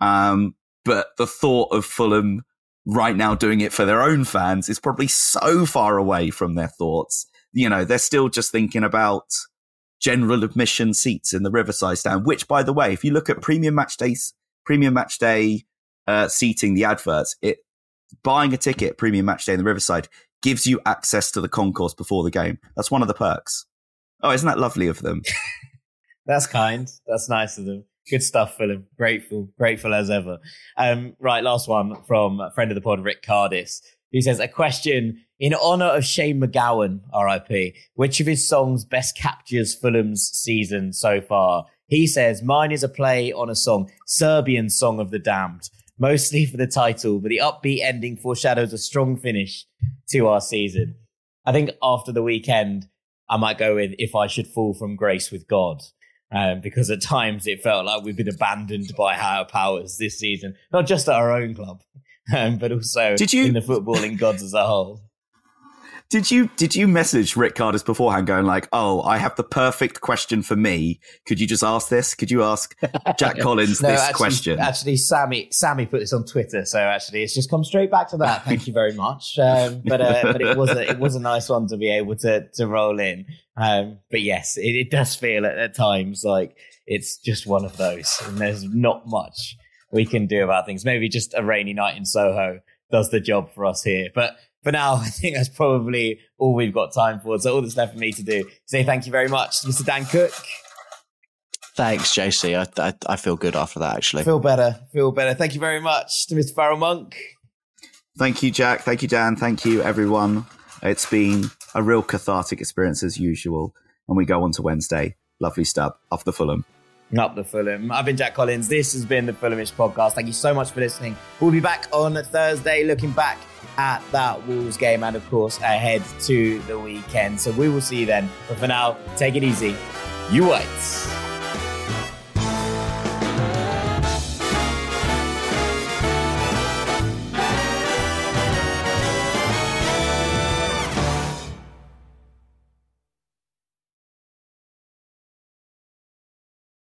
Um, but the thought of Fulham right now doing it for their own fans is probably so far away from their thoughts. You know, they're still just thinking about general admission seats in the Riverside stand, which, by the way, if you look at premium match days, premium match day uh, seating, the adverts, it buying a ticket premium match day in the Riverside gives you access to the concourse before the game. That's one of the perks. Oh, isn't that lovely of them? [LAUGHS] That's kind. That's nice of them. Good stuff, Philip. Grateful, grateful as ever. Um, right, last one from a friend of the pod, Rick Cardis, who says a question in honor of Shane MacGowan, RIP. Which of his songs best captures Fulham's season so far? He says mine is a play on a song, Serbian Song of the Damned, mostly for the title, but the upbeat ending foreshadows a strong finish to our season. I think after the weekend, I might go with If I Should Fall from Grace with God um, because at times it felt like we've been abandoned by higher powers this season, not just at our own club, [LAUGHS] um, but also did you, in the footballing gods as a whole. Did you did you message Rick Cardis beforehand, going like, "Oh, I have the perfect question for me. Could you just ask this? Could you ask Jack [LAUGHS] Collins no, this actually, question?" Actually, Sammy Sammy put this on Twitter, so actually, it's just come straight back to that. Thank you very much. Um, but uh, but it was a, it was a nice one to be able to to roll in. Um, but yes, it, it does feel at, at times like it's just one of those, and there's not much we can do about things. Maybe just a rainy night in Soho does the job for us here, but for now, [LAUGHS] I think that's probably all we've got time for. So all that's left for me to do say thank you very much, Mr. Dan Cooke. Thanks, JC. I, I, I feel good after that. Actually, feel better. Feel better. Thank you very much to Mr. Farrell Monk. Thank you, Jack. Thank you, Dan. Thank you, everyone. It's been a real cathartic experience as usual. And we go on to Wednesday. Lovely stuff off the Fulham. Up the Fulham. I've been Jack Collins. This has been the Fulhamish podcast. Thank you so much for listening. We'll be back on Thursday looking back at that Wolves game and, of course, ahead to the weekend. So we will see you then. But for now, take it easy. You whites.